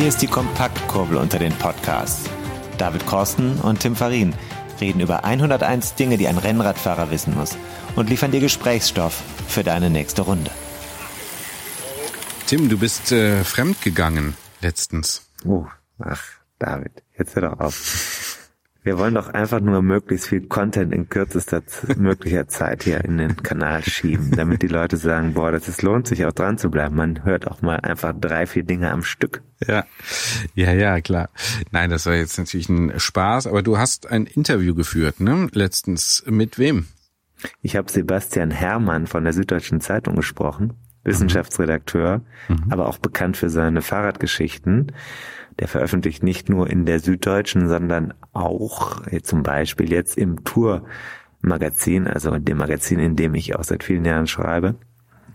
Hier ist die Kompaktkurbel unter den Podcasts. David Korsten und Tim Farin reden über 101 Dinge, die ein Rennradfahrer wissen muss und liefern dir Gesprächsstoff für deine nächste Runde. Tim, du bist äh, fremdgegangen letztens. Oh, ach, David, jetzt hör doch auf. Wir wollen doch einfach nur möglichst viel Content in kürzester möglicher Zeit hier in den Kanal schieben, damit die Leute sagen, boah, das ist, lohnt sich auch dran zu bleiben. Man hört auch mal einfach drei, vier Dinge am Stück. Ja, ja, ja, klar. Nein, das war jetzt natürlich ein Spaß, aber du hast ein Interview geführt, ne? Letztens. Mit wem? Ich habe Sebastian Hermann von der Süddeutschen Zeitung gesprochen, Wissenschaftsredakteur, mhm. aber auch bekannt für seine Fahrradgeschichten. Der veröffentlicht nicht nur in der Süddeutschen, sondern auch äh, zum Beispiel jetzt im Tour-Magazin, also dem Magazin, in dem ich auch seit vielen Jahren schreibe.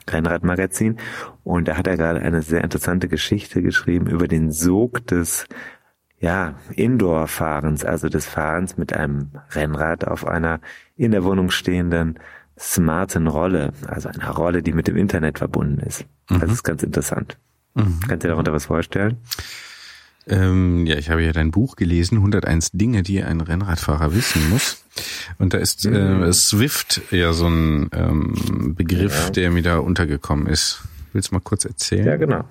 Rennradmagazin. Und da hat er gerade eine sehr interessante Geschichte geschrieben über den Sog des ja, Indoor-Fahrens, also des Fahrens mit einem Rennrad auf einer in der Wohnung stehenden smarten Rolle, also einer Rolle, die mit dem Internet verbunden ist. Mhm. Das ist ganz interessant. Mhm. Kannst du dir darunter was vorstellen? Ähm, ja, ich habe ja dein Buch gelesen, 101 Dinge, die ein Rennradfahrer wissen muss. Und da ist mhm. äh, Swift ja so ein ähm, Begriff, ja. der mir da untergekommen ist. Willst du mal kurz erzählen? Ja, genau.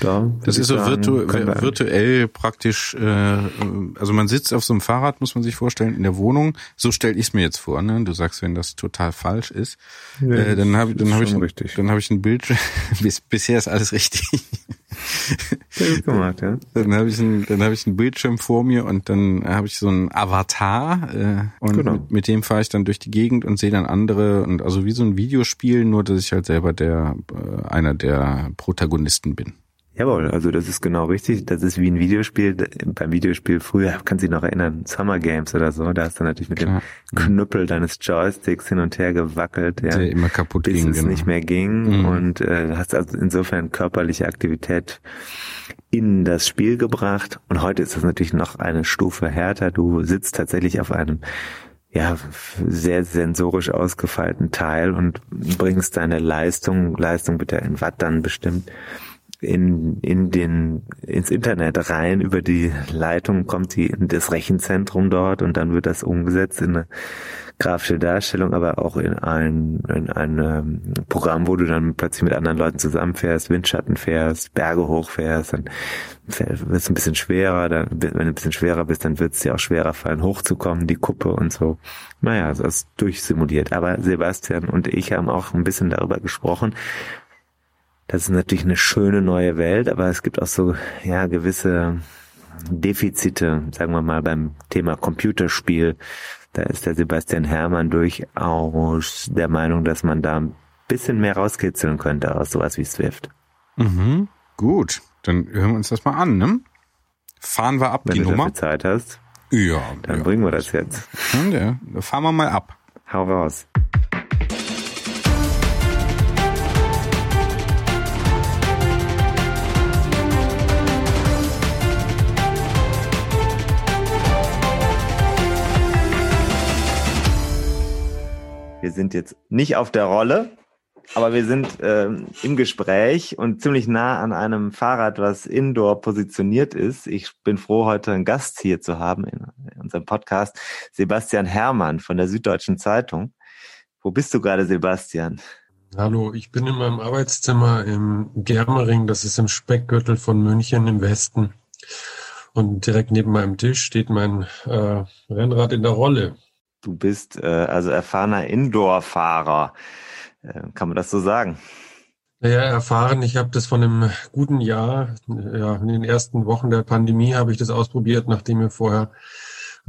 Da das ist so virtu virtuell praktisch, äh, also man sitzt auf so einem Fahrrad, muss man sich vorstellen, in der Wohnung. So stelle ich es mir jetzt vor. Ne? Du sagst, wenn das total falsch ist, nee, äh, dann habe dann hab ich, dann habe ich ein Bild. Bis, bisher ist alles richtig. Sehr gut gemacht, ja. Dann habe ich ein, dann habe ich einen Bildschirm vor mir und dann habe ich so einen Avatar äh, und genau. mit, mit dem fahre ich dann durch die Gegend und sehe dann andere und also wie so ein Videospiel, nur dass ich halt selber der äh, einer der Protagonisten bin. Jawohl, also das ist genau richtig. Das ist wie ein Videospiel. Beim Videospiel früher, kannst du dich noch erinnern, Summer Games oder so, da hast du natürlich mit Klar. dem Knüppel deines Joysticks hin und her gewackelt, ja, Der immer kaputt bis ging, es genau. nicht mehr ging mhm. und äh, hast also insofern körperliche Aktivität in das Spiel gebracht. Und heute ist das natürlich noch eine Stufe härter. Du sitzt tatsächlich auf einem ja, sehr sensorisch ausgefeilten Teil und bringst deine Leistung, Leistung bitte in Watt dann bestimmt, in, in den, ins Internet rein, über die Leitung kommt die in das Rechenzentrum dort und dann wird das umgesetzt in eine grafische Darstellung, aber auch in ein, in ein ähm, Programm, wo du dann plötzlich mit anderen Leuten zusammenfährst, Windschatten fährst, Berge hochfährst, dann wird es ein bisschen schwerer, dann, wenn du ein bisschen schwerer bist, dann wird es dir auch schwerer fallen, hochzukommen, die Kuppe und so. Naja, das ist durchsimuliert. Aber Sebastian und ich haben auch ein bisschen darüber gesprochen, das ist natürlich eine schöne neue Welt, aber es gibt auch so, ja, gewisse Defizite, sagen wir mal, beim Thema Computerspiel. Da ist der Sebastian Hermann durchaus der Meinung, dass man da ein bisschen mehr rauskitzeln könnte aus sowas wie Swift. Mhm. Gut, dann hören wir uns das mal an, ne? Fahren wir ab Wenn die du Nummer. Zeit hast. Ja. Dann ja. bringen wir das jetzt. Ja, fahren wir mal ab. Hau raus. Wir sind jetzt nicht auf der Rolle, aber wir sind ähm, im Gespräch und ziemlich nah an einem Fahrrad, was indoor positioniert ist. Ich bin froh, heute einen Gast hier zu haben in, in unserem Podcast, Sebastian Hermann von der Süddeutschen Zeitung. Wo bist du gerade, Sebastian? Hallo, ich bin in meinem Arbeitszimmer im Germering, das ist im Speckgürtel von München im Westen. Und direkt neben meinem Tisch steht mein äh, Rennrad in der Rolle. Du bist äh, also erfahrener Indoor-Fahrer. Äh, kann man das so sagen? Naja, erfahren. Ich habe das von einem guten Jahr, ja, in den ersten Wochen der Pandemie habe ich das ausprobiert, nachdem mir vorher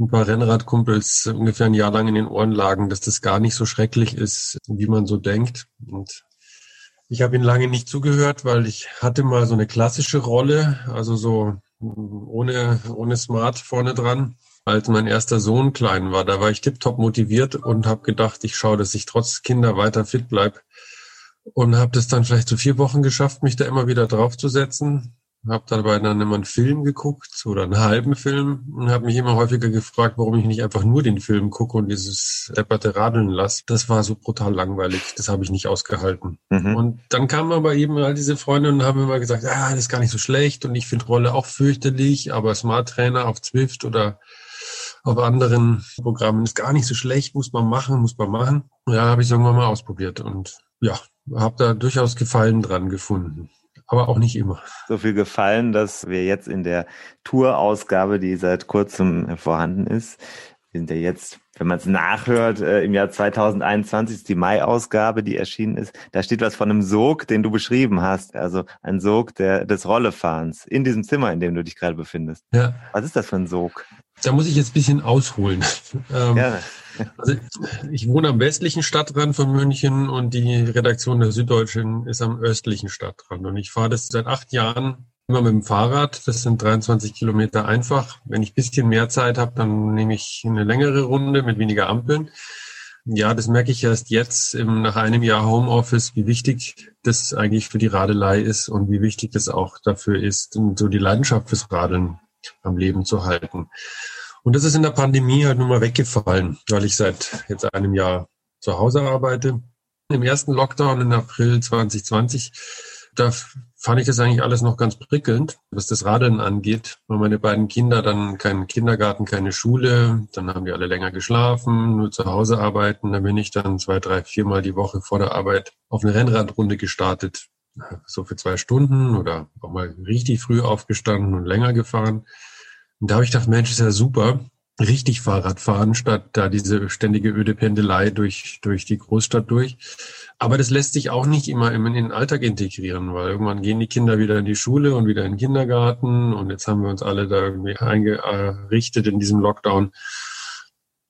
ein paar Rennradkumpels ungefähr ein Jahr lang in den Ohren lagen, dass das gar nicht so schrecklich ist, wie man so denkt. Und ich habe ihn lange nicht zugehört, weil ich hatte mal so eine klassische Rolle, also so ohne, ohne Smart vorne dran. Als mein erster Sohn klein war, da war ich tiptop motiviert und habe gedacht, ich schaue, dass ich trotz Kinder weiter fit bleib. Und habe das dann vielleicht so vier Wochen geschafft, mich da immer wieder draufzusetzen. Habe dabei dann immer einen Film geguckt oder einen halben Film und habe mich immer häufiger gefragt, warum ich nicht einfach nur den Film gucke und dieses depperte Radeln lasse. Das war so brutal langweilig. Das habe ich nicht ausgehalten. Mhm. Und dann kamen aber eben all diese Freunde und haben immer gesagt, ah, das ist gar nicht so schlecht und ich finde Rolle auch fürchterlich, aber Smart Trainer auf Zwift oder auf anderen Programmen ist gar nicht so schlecht, muss man machen, muss man machen. Ja, habe ich irgendwann mal ausprobiert und ja, habe da durchaus Gefallen dran gefunden aber auch nicht immer. So viel gefallen, dass wir jetzt in der Tour-Ausgabe, die seit kurzem vorhanden ist, sind ja jetzt, wenn man es nachhört, äh, im Jahr 2021 ist die Mai-Ausgabe, die erschienen ist. Da steht was von einem Sog, den du beschrieben hast. Also ein Sog der, des Rollefahrens in diesem Zimmer, in dem du dich gerade befindest. Ja. Was ist das für ein Sog? Da muss ich jetzt ein bisschen ausholen. Ähm, Gerne. Also ich wohne am westlichen Stadtrand von München und die Redaktion der Süddeutschen ist am östlichen Stadtrand. Und ich fahre das seit acht Jahren immer mit dem Fahrrad. Das sind 23 Kilometer einfach. Wenn ich bisschen mehr Zeit habe, dann nehme ich eine längere Runde mit weniger Ampeln. Ja, das merke ich erst jetzt im, nach einem Jahr Homeoffice, wie wichtig das eigentlich für die Radelei ist und wie wichtig das auch dafür ist, so die Leidenschaft fürs Radeln am Leben zu halten. Und das ist in der Pandemie halt nun mal weggefallen, weil ich seit jetzt einem Jahr zu Hause arbeite. Im ersten Lockdown im April 2020, da fand ich das eigentlich alles noch ganz prickelnd, was das Radeln angeht, weil meine beiden Kinder dann keinen Kindergarten, keine Schule, dann haben die alle länger geschlafen, nur zu Hause arbeiten. Dann bin ich dann zwei, drei, viermal die Woche vor der Arbeit auf eine Rennradrunde gestartet, so für zwei Stunden oder auch mal richtig früh aufgestanden und länger gefahren. Und da habe ich gedacht, Mensch, ist ja super, richtig Fahrrad fahren, statt da diese ständige öde Pendelei durch, durch die Großstadt durch. Aber das lässt sich auch nicht immer in den Alltag integrieren, weil irgendwann gehen die Kinder wieder in die Schule und wieder in den Kindergarten und jetzt haben wir uns alle da irgendwie eingerichtet in diesem Lockdown.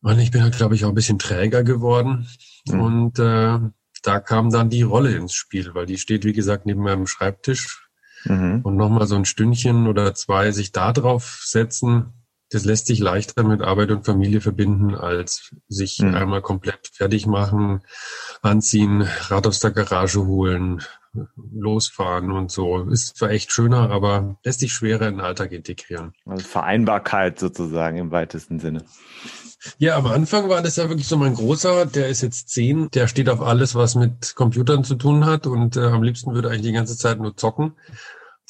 Und ich bin halt, glaube ich, auch ein bisschen träger geworden. Mhm. Und äh, da kam dann die Rolle ins Spiel, weil die steht, wie gesagt, neben meinem Schreibtisch mhm. und nochmal so ein Stündchen oder zwei sich da drauf setzen, das lässt sich leichter mit Arbeit und Familie verbinden, als sich mhm. einmal komplett fertig machen, anziehen, Rad aus der Garage holen, losfahren und so. Ist zwar echt schöner, aber lässt sich schwerer in den Alltag integrieren. Also Vereinbarkeit sozusagen im weitesten Sinne. Ja, am Anfang war das ja wirklich so mein Großer, der ist jetzt zehn, der steht auf alles, was mit Computern zu tun hat und äh, am liebsten würde eigentlich die ganze Zeit nur zocken.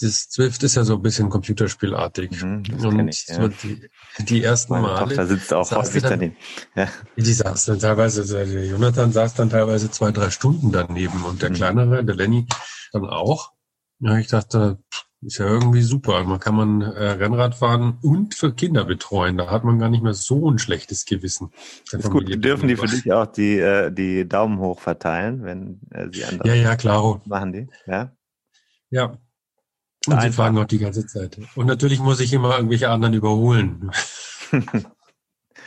Das Zwift ist ja so ein bisschen computerspielartig. Mhm, und ich, ja. die, die ersten Meine Male. Tochter sitzt auch häufig daneben. Ja. Die saß dann teilweise, also der Jonathan saß dann teilweise zwei, drei Stunden daneben und der mhm. kleinere, der Lenny, dann auch. Ja, ich dachte, ist ja irgendwie super. Man kann man äh, Rennrad fahren und für Kinder betreuen. Da hat man gar nicht mehr so ein schlechtes Gewissen. Ist gut. Dürfen die für dich auch die, äh, die Daumen hoch verteilen, wenn äh, sie andere Ja, ja, klar. Machen die, ja? Ja. Und Einfach. sie fragen auch die ganze Zeit. Und natürlich muss ich immer irgendwelche anderen überholen.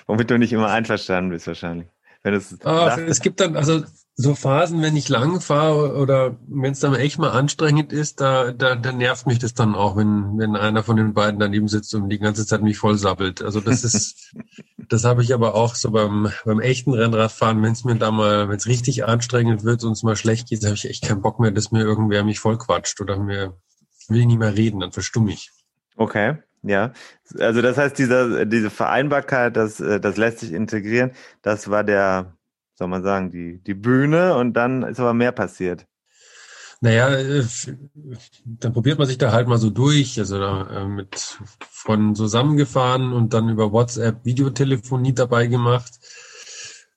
Womit du nicht immer einverstanden bist wahrscheinlich. Wenn es, Ach, es gibt dann, also so Phasen, wenn ich lang fahre oder wenn es dann echt mal anstrengend ist, da, da, da nervt mich das dann auch, wenn, wenn einer von den beiden daneben sitzt und die ganze Zeit mich voll sabbelt. Also das ist, das habe ich aber auch so beim, beim echten Rennradfahren, wenn es mir da mal, wenn es richtig anstrengend wird und es mal schlecht geht, habe ich echt keinen Bock mehr, dass mir irgendwer mich voll quatscht oder mir will ich nicht mehr reden, dann verstumme ich. Okay. Ja, also das heißt, dieser, diese Vereinbarkeit, das, das lässt sich integrieren. Das war der, soll man sagen, die, die Bühne und dann ist aber mehr passiert. Naja, äh, dann probiert man sich da halt mal so durch, also da, äh, mit von zusammengefahren und dann über WhatsApp Videotelefonie dabei gemacht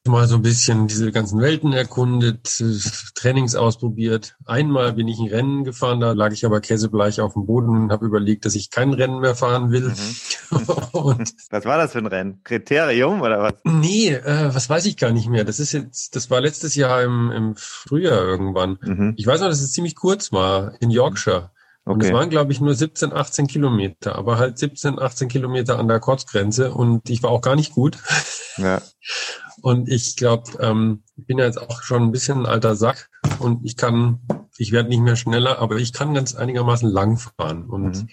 mal so ein bisschen diese ganzen Welten erkundet, Trainings ausprobiert. Einmal bin ich ein Rennen gefahren, da lag ich aber käsebleich auf dem Boden und habe überlegt, dass ich kein Rennen mehr fahren will. Mhm. was war das für ein Rennen? Kriterium oder was? Nee, äh, was weiß ich gar nicht mehr. Das ist jetzt, das war letztes Jahr im, im Frühjahr irgendwann. Mhm. Ich weiß noch, dass es ziemlich kurz war in Yorkshire. Okay. Und es waren, glaube ich, nur 17, 18 Kilometer, aber halt 17, 18 Kilometer an der Kurzgrenze und ich war auch gar nicht gut. Ja. Und ich glaube, ähm, ich bin ja jetzt auch schon ein bisschen ein alter Sack und ich kann, ich werde nicht mehr schneller, aber ich kann ganz einigermaßen lang fahren. Und mhm.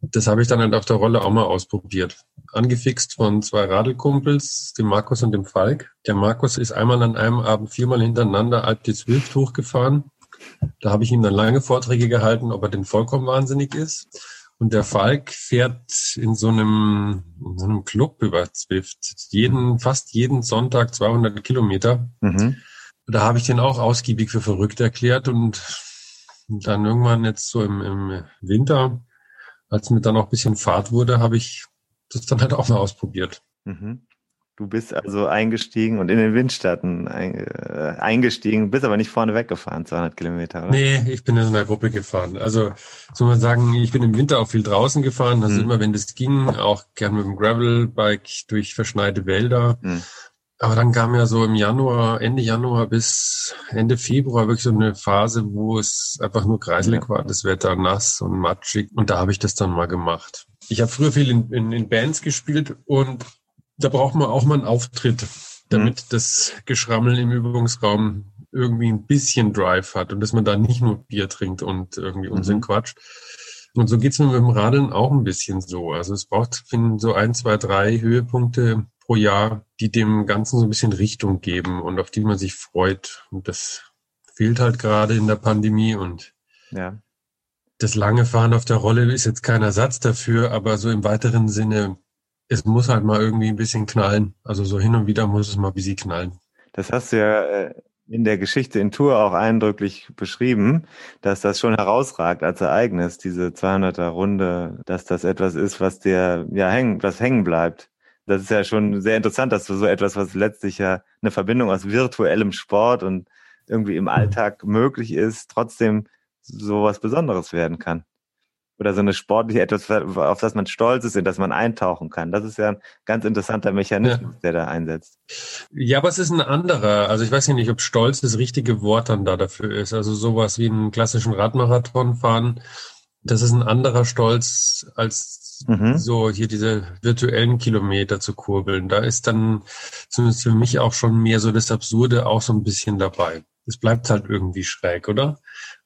das habe ich dann halt auf der Rolle auch mal ausprobiert. Angefixt von zwei Radelkumpels, dem Markus und dem Falk. Der Markus ist einmal an einem Abend viermal hintereinander Alp de Zwift hochgefahren da habe ich ihm dann lange Vorträge gehalten, ob er denn vollkommen wahnsinnig ist. Und der Falk fährt in so einem, in so einem Club über Zwift jeden, fast jeden Sonntag 200 Kilometer. Mhm. Da habe ich den auch ausgiebig für verrückt erklärt und dann irgendwann jetzt so im, im Winter, als mir dann auch ein bisschen Fahrt wurde, habe ich das dann halt auch mal ausprobiert. Mhm. Du bist also eingestiegen und in den Windstaaten äh, eingestiegen, bist aber nicht vorne weggefahren, 200 Kilometer, oder? Nee, ich bin in einer Gruppe gefahren. Also soll man sagen, ich bin im Winter auch viel draußen gefahren, also mhm. immer wenn das ging, auch gern mit dem Gravelbike durch verschneite Wälder. Mhm. Aber dann kam ja so im Januar, Ende Januar bis Ende Februar wirklich so eine Phase, wo es einfach nur kreiselig ja. war, das Wetter nass und matschig. Und da habe ich das dann mal gemacht. Ich habe früher viel in, in, in Bands gespielt und da braucht man auch mal einen Auftritt, damit mhm. das Geschrammel im Übungsraum irgendwie ein bisschen Drive hat und dass man da nicht nur Bier trinkt und irgendwie mhm. Unsinn quatscht. Und so geht's mir mit dem Radeln auch ein bisschen so. Also es braucht finden so ein, zwei, drei Höhepunkte pro Jahr, die dem Ganzen so ein bisschen Richtung geben und auf die man sich freut. Und das fehlt halt gerade in der Pandemie und ja. das lange Fahren auf der Rolle ist jetzt kein Ersatz dafür, aber so im weiteren Sinne es muss halt mal irgendwie ein bisschen knallen. Also so hin und wieder muss es mal ein bisschen knallen. Das hast du ja äh, in der Geschichte in Tour auch eindrücklich beschrieben, dass das schon herausragt als Ereignis, diese 200er Runde, dass das etwas ist, was dir ja hängen, was hängen bleibt. Das ist ja schon sehr interessant, dass du so etwas, was letztlich ja eine Verbindung aus virtuellem Sport und irgendwie im Alltag möglich ist, trotzdem so was Besonderes werden kann oder so eine sportliche etwas, auf das man stolz ist, in das man eintauchen kann. Das ist ja ein ganz interessanter Mechanismus, ja. der da einsetzt. Ja, aber es ist ein anderer. Also ich weiß ja nicht, ob Stolz das richtige Wort dann da dafür ist. Also sowas wie einen klassischen Radmarathon fahren, das ist ein anderer Stolz als mhm. so hier diese virtuellen Kilometer zu kurbeln. Da ist dann zumindest für mich auch schon mehr so das Absurde auch so ein bisschen dabei. Es bleibt halt irgendwie schräg, oder?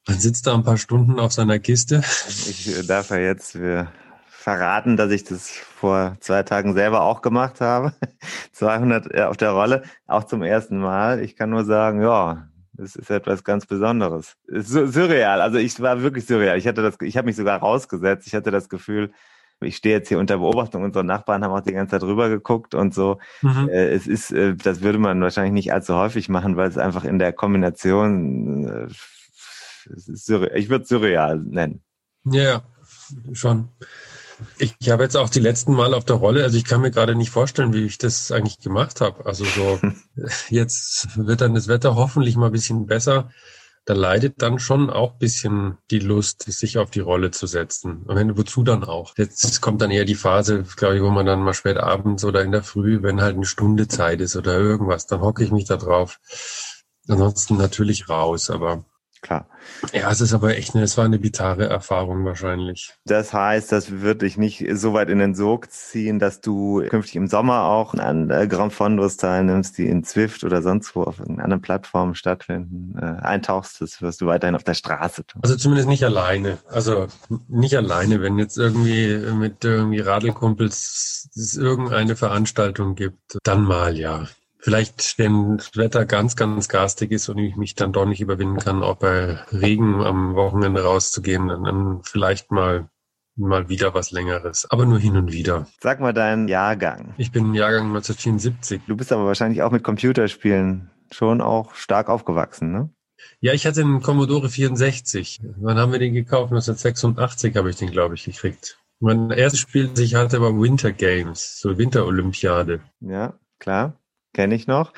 Man sitzt da ein paar Stunden auf seiner Kiste. Ich darf ja jetzt äh, verraten, dass ich das vor zwei Tagen selber auch gemacht habe. 200 äh, auf der Rolle, auch zum ersten Mal. Ich kann nur sagen, ja, es ist etwas ganz Besonderes. Es ist surreal. Also ich war wirklich surreal. Ich hatte das, ich habe mich sogar rausgesetzt. Ich hatte das Gefühl, ich stehe jetzt hier unter Beobachtung. Unsere Nachbarn haben auch die ganze Zeit rüber geguckt und so. Mhm. Äh, es ist, äh, das würde man wahrscheinlich nicht allzu häufig machen, weil es einfach in der Kombination äh, es ist surreal. Ich würde es surreal nennen. Ja, schon. Ich, ich habe jetzt auch die letzten Mal auf der Rolle, also ich kann mir gerade nicht vorstellen, wie ich das eigentlich gemacht habe. Also so, jetzt wird dann das Wetter hoffentlich mal ein bisschen besser. Da leidet dann schon auch ein bisschen die Lust, sich auf die Rolle zu setzen. Und wenn, wozu dann auch? Jetzt kommt dann eher die Phase, glaube ich, wo man dann mal spät abends oder in der Früh, wenn halt eine Stunde Zeit ist oder irgendwas, dann hocke ich mich da drauf. Ansonsten natürlich raus, aber Klar. Ja, es ist aber echt eine, es war eine bitare Erfahrung wahrscheinlich. Das heißt, das wird dich nicht so weit in den Sog ziehen, dass du künftig im Sommer auch an äh, Grand Fondos teilnimmst, die in Zwift oder sonst wo auf irgendeiner Plattform stattfinden, äh, eintauchst, das wirst du weiterhin auf der Straße tun. Also zumindest nicht alleine. Also nicht alleine, wenn jetzt irgendwie mit irgendwie Radelkumpels es irgendeine Veranstaltung gibt, dann mal ja vielleicht wenn das Wetter ganz, ganz garstig ist und ich mich dann doch nicht überwinden kann, auch bei Regen am Wochenende rauszugehen, dann, vielleicht mal mal wieder was längeres, aber nur hin und wieder. Sag mal deinen Jahrgang. Ich bin Jahrgang 1974. Du bist aber wahrscheinlich auch mit Computerspielen schon auch stark aufgewachsen, ne? Ja, ich hatte einen Commodore 64. Wann haben wir den gekauft? 1986 habe ich den, glaube ich, gekriegt. Mein erstes Spiel, das ich hatte, war Winter Games, so Winterolympiade. Ja, klar kenne ich noch.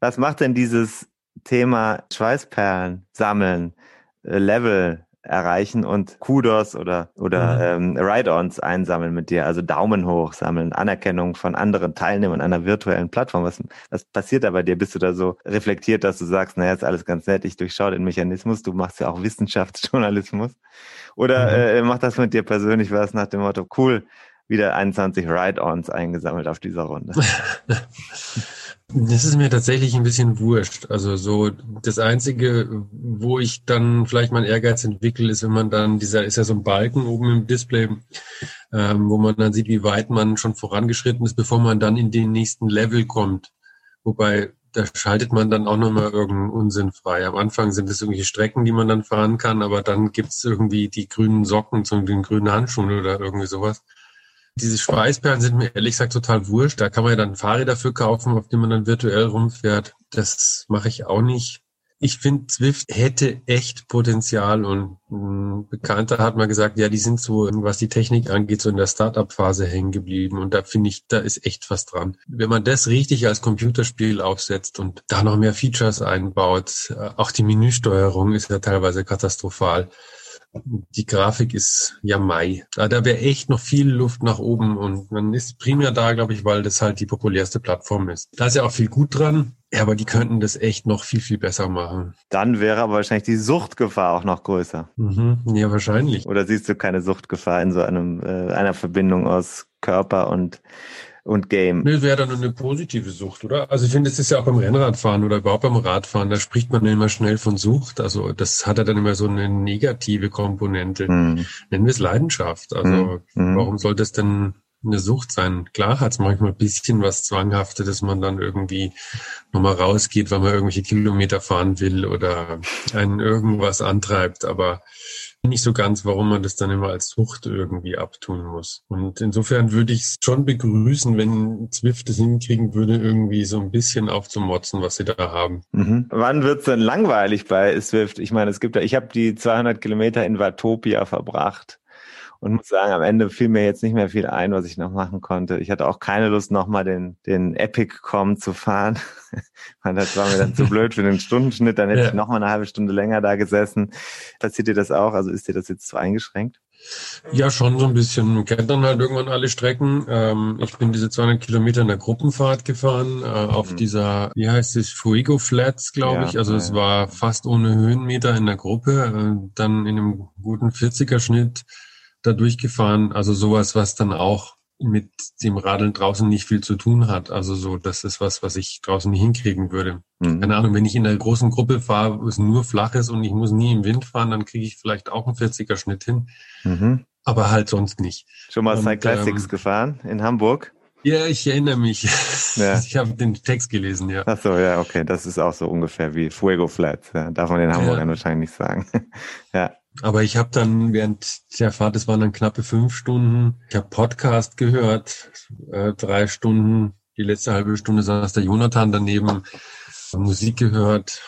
Was macht denn dieses Thema Schweißperlen sammeln, äh, Level erreichen und Kudos oder, oder mhm. ähm, Ride-Ons einsammeln mit dir, also Daumen hoch sammeln, Anerkennung von anderen Teilnehmern einer virtuellen Plattform. Was, was passiert da bei dir? Bist du da so reflektiert, dass du sagst, naja, ist alles ganz nett, ich durchschaue den Mechanismus, du machst ja auch Wissenschaftsjournalismus? Oder mhm. äh, macht das mit dir persönlich was nach dem Motto, cool, wieder 21 Ride-Ons eingesammelt auf dieser Runde? Das ist mir tatsächlich ein bisschen wurscht. Also so das Einzige, wo ich dann vielleicht mein Ehrgeiz entwickle, ist, wenn man dann, dieser ist ja so ein Balken oben im Display, ähm, wo man dann sieht, wie weit man schon vorangeschritten ist, bevor man dann in den nächsten Level kommt. Wobei da schaltet man dann auch nochmal irgendeinen Unsinn frei. Am Anfang sind es irgendwelche Strecken, die man dann fahren kann, aber dann gibt's irgendwie die grünen Socken zu den grünen Handschuhen oder irgendwie sowas. Diese Schweißperlen sind mir ehrlich gesagt total wurscht. Da kann man ja dann Fahrräder für kaufen, auf denen man dann virtuell rumfährt. Das mache ich auch nicht. Ich finde, Zwift hätte echt Potenzial und ein Bekannter hat mal gesagt, ja, die sind so, was die Technik angeht, so in der Startup-Phase hängen geblieben und da finde ich, da ist echt was dran. Wenn man das richtig als Computerspiel aufsetzt und da noch mehr Features einbaut, äh, auch die Menüsteuerung ist ja teilweise katastrophal die Grafik ist ja Mai. Da, da wäre echt noch viel Luft nach oben und man ist primär da, glaube ich, weil das halt die populärste Plattform ist. Da ist ja auch viel gut dran. Ja, aber die könnten das echt noch viel, viel besser machen. Dann wäre aber wahrscheinlich die Suchtgefahr auch noch größer. Mhm, ja, wahrscheinlich. Oder siehst du keine Suchtgefahr in so einem, äh, einer Verbindung aus Körper und und Game. Nee, wäre dann eine positive Sucht, oder? Also ich finde, es ist ja auch beim Rennradfahren oder überhaupt beim Radfahren, da spricht man immer schnell von Sucht. Also das hat ja dann immer so eine negative Komponente. Mhm. Nennen wir es Leidenschaft. Also mhm. warum soll das denn eine Sucht sein? Klar hat es manchmal ein bisschen was Zwanghaftes, dass man dann irgendwie nochmal rausgeht, weil man irgendwelche Kilometer fahren will oder einen irgendwas antreibt, aber nicht so ganz, warum man das dann immer als Sucht irgendwie abtun muss. Und insofern würde ich es schon begrüßen, wenn Zwift es hinkriegen würde, irgendwie so ein bisschen aufzumotzen, was sie da haben. Mhm. Wann wird's denn langweilig bei Zwift? Ich meine, es gibt ja, ich habe die 200 Kilometer in Watopia verbracht und muss sagen, am Ende fiel mir jetzt nicht mehr viel ein, was ich noch machen konnte. Ich hatte auch keine Lust, nochmal den, den Epic-Com zu fahren. das war mir dann zu blöd für den Stundenschnitt. Dann hätte ja. ich nochmal eine halbe Stunde länger da gesessen. Passiert dir das auch? Also ist dir das jetzt zu eingeschränkt? Ja, schon so ein bisschen. Man kennt dann halt irgendwann alle Strecken. Ähm, ich bin diese 200 Kilometer in der Gruppenfahrt gefahren, äh, auf mhm. dieser, wie heißt es, Fuego Flats, glaube ja, ich. Also ja. es war fast ohne Höhenmeter in der Gruppe. Äh, dann in einem guten 40er Schnitt da durchgefahren. Also sowas, was dann auch mit dem Radeln draußen nicht viel zu tun hat. Also so, das ist was, was ich draußen nicht hinkriegen würde. Mhm. Keine Ahnung, wenn ich in einer großen Gruppe fahre, wo es nur flach ist und ich muss nie im Wind fahren, dann kriege ich vielleicht auch einen 40er Schnitt hin. Mhm. Aber halt sonst nicht. Schon mal Cyclassics ähm, gefahren in Hamburg? Ja, ich erinnere mich. Ja. Ich habe den Text gelesen, ja. Ach so, ja, okay. Das ist auch so ungefähr wie Fuego Flats. Ja. Darf man den Hamburgern ja. wahrscheinlich nicht sagen. ja. Aber ich habe dann während der Fahrt, das waren dann knappe fünf Stunden, ich habe Podcast gehört, äh, drei Stunden, die letzte halbe Stunde saß der Jonathan daneben, Musik gehört.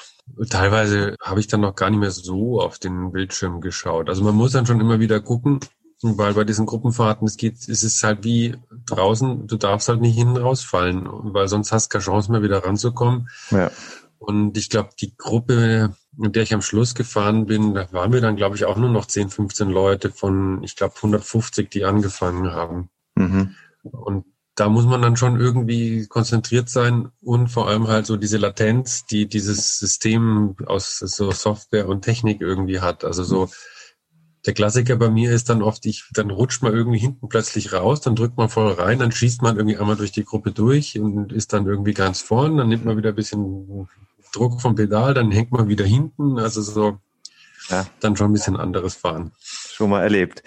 Teilweise habe ich dann noch gar nicht mehr so auf den Bildschirm geschaut. Also man muss dann schon immer wieder gucken, weil bei diesen Gruppenfahrten, es geht, es ist halt wie draußen, du darfst halt nicht hinten rausfallen, weil sonst hast du keine Chance mehr wieder ranzukommen. Ja. Und ich glaube, die Gruppe, mit der ich am Schluss gefahren bin, da waren wir dann, glaube ich, auch nur noch 10, 15 Leute von, ich glaube, 150, die angefangen haben. Mhm. Und da muss man dann schon irgendwie konzentriert sein und vor allem halt so diese Latenz, die dieses System aus so Software und Technik irgendwie hat. Also so, der Klassiker bei mir ist dann oft, ich, dann rutscht man irgendwie hinten plötzlich raus, dann drückt man voll rein, dann schießt man irgendwie einmal durch die Gruppe durch und ist dann irgendwie ganz vorn, dann nimmt man wieder ein bisschen Druck vom Pedal, dann hängt man wieder hinten. Also so ja. dann schon ein bisschen anderes Fahren. Schon mal erlebt.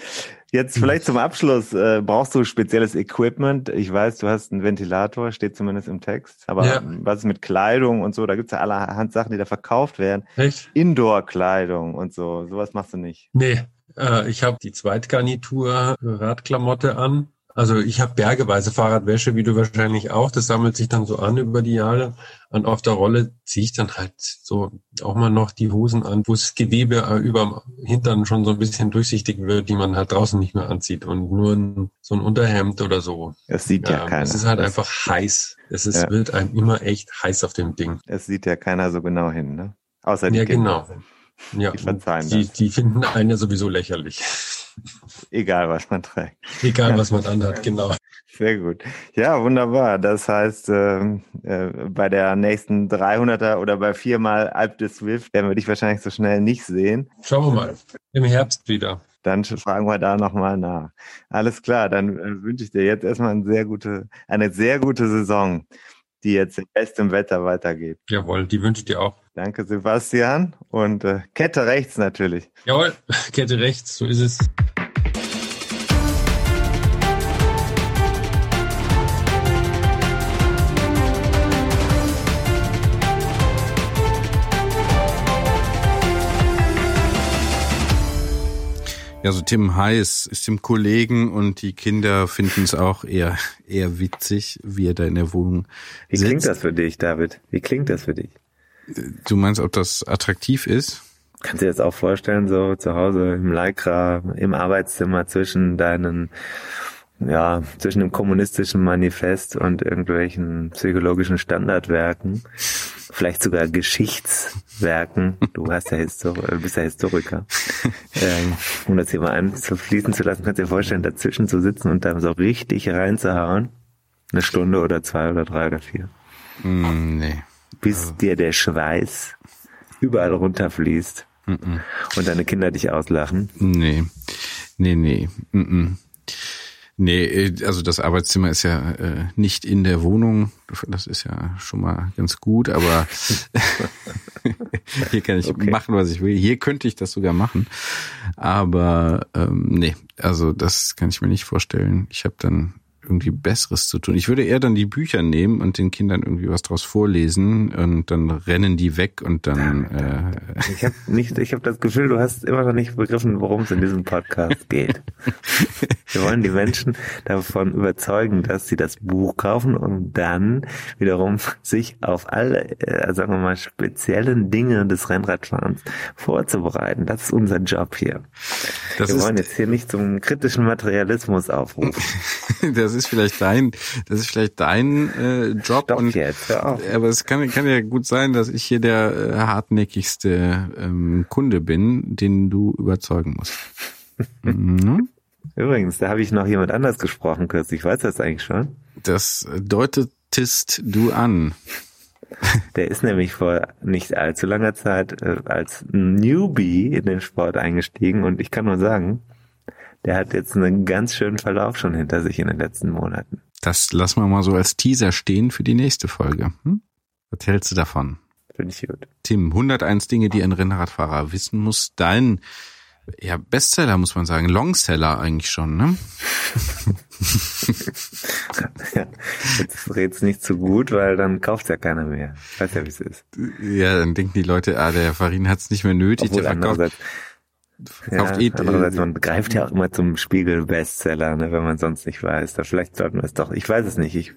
Jetzt vielleicht zum Abschluss, äh, brauchst du spezielles Equipment? Ich weiß, du hast einen Ventilator, steht zumindest im Text. Aber ja. was ist mit Kleidung und so? Da gibt's ja allerhand Sachen, die da verkauft werden. Echt? Indoor-Kleidung und so. Sowas machst du nicht. Nee, äh, ich habe die Zweitgarnitur Radklamotte an also ich habe bergeweise Fahrradwäsche, wie du wahrscheinlich auch. Das sammelt sich dann so an über die Jahre. Und auf der Rolle ziehe ich dann halt so auch mal noch die Hosen an, wo das Gewebe äh, über Hintern schon so ein bisschen durchsichtig wird, die man halt draußen nicht mehr anzieht. Und nur ein, so ein Unterhemd oder so. Es sieht ja, ja keiner. Es ist halt das einfach heiß. Es ist, ja. wird einem immer echt heiß auf dem Ding. Es sieht ja keiner so genau hin, ne? Außer die Ja, Kinder. genau. Ja, die verzeihen die, das. die finden einen ja sowieso lächerlich. Egal, was man trägt. Egal, was man anhat, genau. Sehr gut. Ja, wunderbar. Das heißt, äh, äh, bei der nächsten 300er oder bei viermal Alp de Swift werden wir dich wahrscheinlich so schnell nicht sehen. Schauen wir mal. Im Herbst wieder. Dann fragen wir da nochmal nach. Alles klar, dann äh, wünsche ich dir jetzt erstmal eine sehr gute, eine sehr gute Saison, die jetzt in bestem Wetter weitergeht. Jawohl, die wünsche ich dir auch. Danke, Sebastian. Und äh, Kette rechts natürlich. Jawohl, Kette rechts, so ist es. Ja, so Tim Heiß ist dem Kollegen und die Kinder finden es auch eher, eher witzig, wie er da in der Wohnung Wie sitzt. klingt das für dich, David? Wie klingt das für dich? Du meinst, ob das attraktiv ist? Kannst du dir das auch vorstellen, so zu Hause im Leikra, im Arbeitszimmer zwischen deinen ja, zwischen dem kommunistischen Manifest und irgendwelchen psychologischen Standardwerken, vielleicht sogar Geschichtswerken, du hast ja Histor äh, bist ja Historiker, ähm, um das hier mal einzufließen zu lassen, kannst du dir vorstellen, dazwischen zu sitzen und da so richtig reinzuhauen, eine Stunde oder zwei oder drei oder vier. Mm, nee. Bis also. dir der Schweiß überall runterfließt mm -mm. und deine Kinder dich auslachen. Nee, nee, nee. Mm -mm. Nee, äh, also das Arbeitszimmer ist ja äh, nicht in der Wohnung. Das ist ja schon mal ganz gut, aber hier kann ich okay. machen, was ich will. Hier könnte ich das sogar machen. Aber ähm, nee, also das kann ich mir nicht vorstellen. Ich habe dann irgendwie Besseres zu tun. Ich würde eher dann die Bücher nehmen und den Kindern irgendwie was draus vorlesen und dann rennen die weg und dann. Äh ich habe nicht, ich habe das Gefühl, du hast immer noch nicht begriffen, worum es in diesem Podcast geht. Wir wollen die Menschen davon überzeugen, dass sie das Buch kaufen und dann wiederum sich auf alle, äh, sagen wir mal, speziellen Dinge des Rennradfahrens vorzubereiten. Das ist unser Job hier. Das Wir wollen jetzt hier nicht zum kritischen Materialismus aufrufen. das ist vielleicht dein, das ist vielleicht dein äh, Job. Doch und, jetzt. Aber es kann, kann ja gut sein, dass ich hier der äh, hartnäckigste ähm, Kunde bin, den du überzeugen musst. mhm. Übrigens, da habe ich noch jemand anders gesprochen kürzlich. Ich weiß das eigentlich schon. Das deutetest du an. Der ist nämlich vor nicht allzu langer Zeit äh, als Newbie in den Sport eingestiegen und ich kann nur sagen, der hat jetzt einen ganz schönen Verlauf schon hinter sich in den letzten Monaten. Das lassen wir mal so als Teaser stehen für die nächste Folge. Hm? Was hältst du davon? Finde ich gut. Tim, 101 Dinge, die ein Rennradfahrer wissen muss. Dein ja, Bestseller muss man sagen, Longseller eigentlich schon, ne? ja, jetzt red's nicht zu gut, weil dann kauft's ja keiner mehr. Weiß ja, wie es ist. Ja, dann denken die Leute, ah, der Farin hat's nicht mehr nötig, Obwohl der verkauft. Verkauft ja, eh, andererseits, man greift ja auch immer zum Spiegel-Bestseller, ne, wenn man sonst nicht weiß. Da vielleicht sollten wir es doch. Ich weiß es nicht. Ich,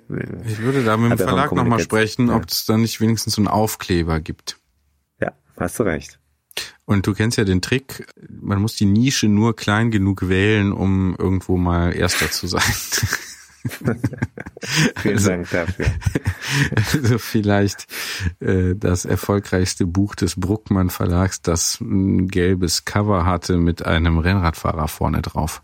ich würde da mit dem Verlag nochmal sprechen, ja. ob es da nicht wenigstens so einen Aufkleber gibt. Ja, hast du recht. Und du kennst ja den Trick, man muss die Nische nur klein genug wählen, um irgendwo mal Erster zu sein. Vielen Dank dafür. Also vielleicht äh, das erfolgreichste Buch des Bruckmann Verlags, das ein gelbes Cover hatte mit einem Rennradfahrer vorne drauf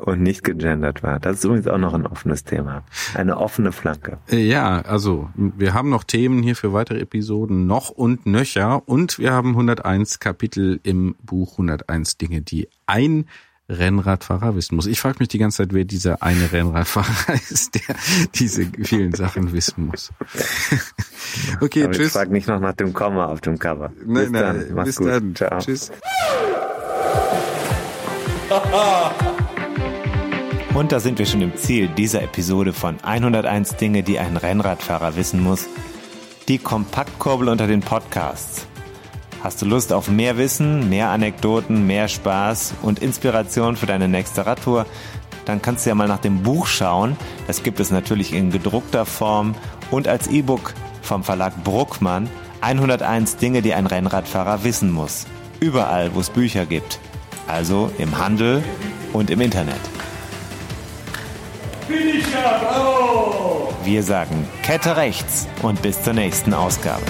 und nicht gegendert war. Das ist übrigens auch noch ein offenes Thema. Eine offene Flanke. Äh, ja, also wir haben noch Themen hier für weitere Episoden noch und nöcher und wir haben 101 Kapitel im Buch 101 Dinge, die ein Rennradfahrer wissen muss. Ich frage mich die ganze Zeit, wer dieser eine Rennradfahrer ist, der diese vielen Sachen wissen muss. okay, Aber tschüss. Ich frage nicht noch nach dem Komma auf dem Cover. Nein, bis nein, dann. Mach's bis gut. dann. Ciao. Tschüss. Und da sind wir schon im Ziel dieser Episode von 101 Dinge, die ein Rennradfahrer wissen muss. Die Kompaktkurbel unter den Podcasts. Hast du Lust auf mehr Wissen, mehr Anekdoten, mehr Spaß und Inspiration für deine nächste Radtour? Dann kannst du ja mal nach dem Buch schauen. Das gibt es natürlich in gedruckter Form und als E-Book vom Verlag Bruckmann. 101 Dinge, die ein Rennradfahrer wissen muss. Überall, wo es Bücher gibt. Also im Handel und im Internet. Wir sagen Kette rechts und bis zur nächsten Ausgabe.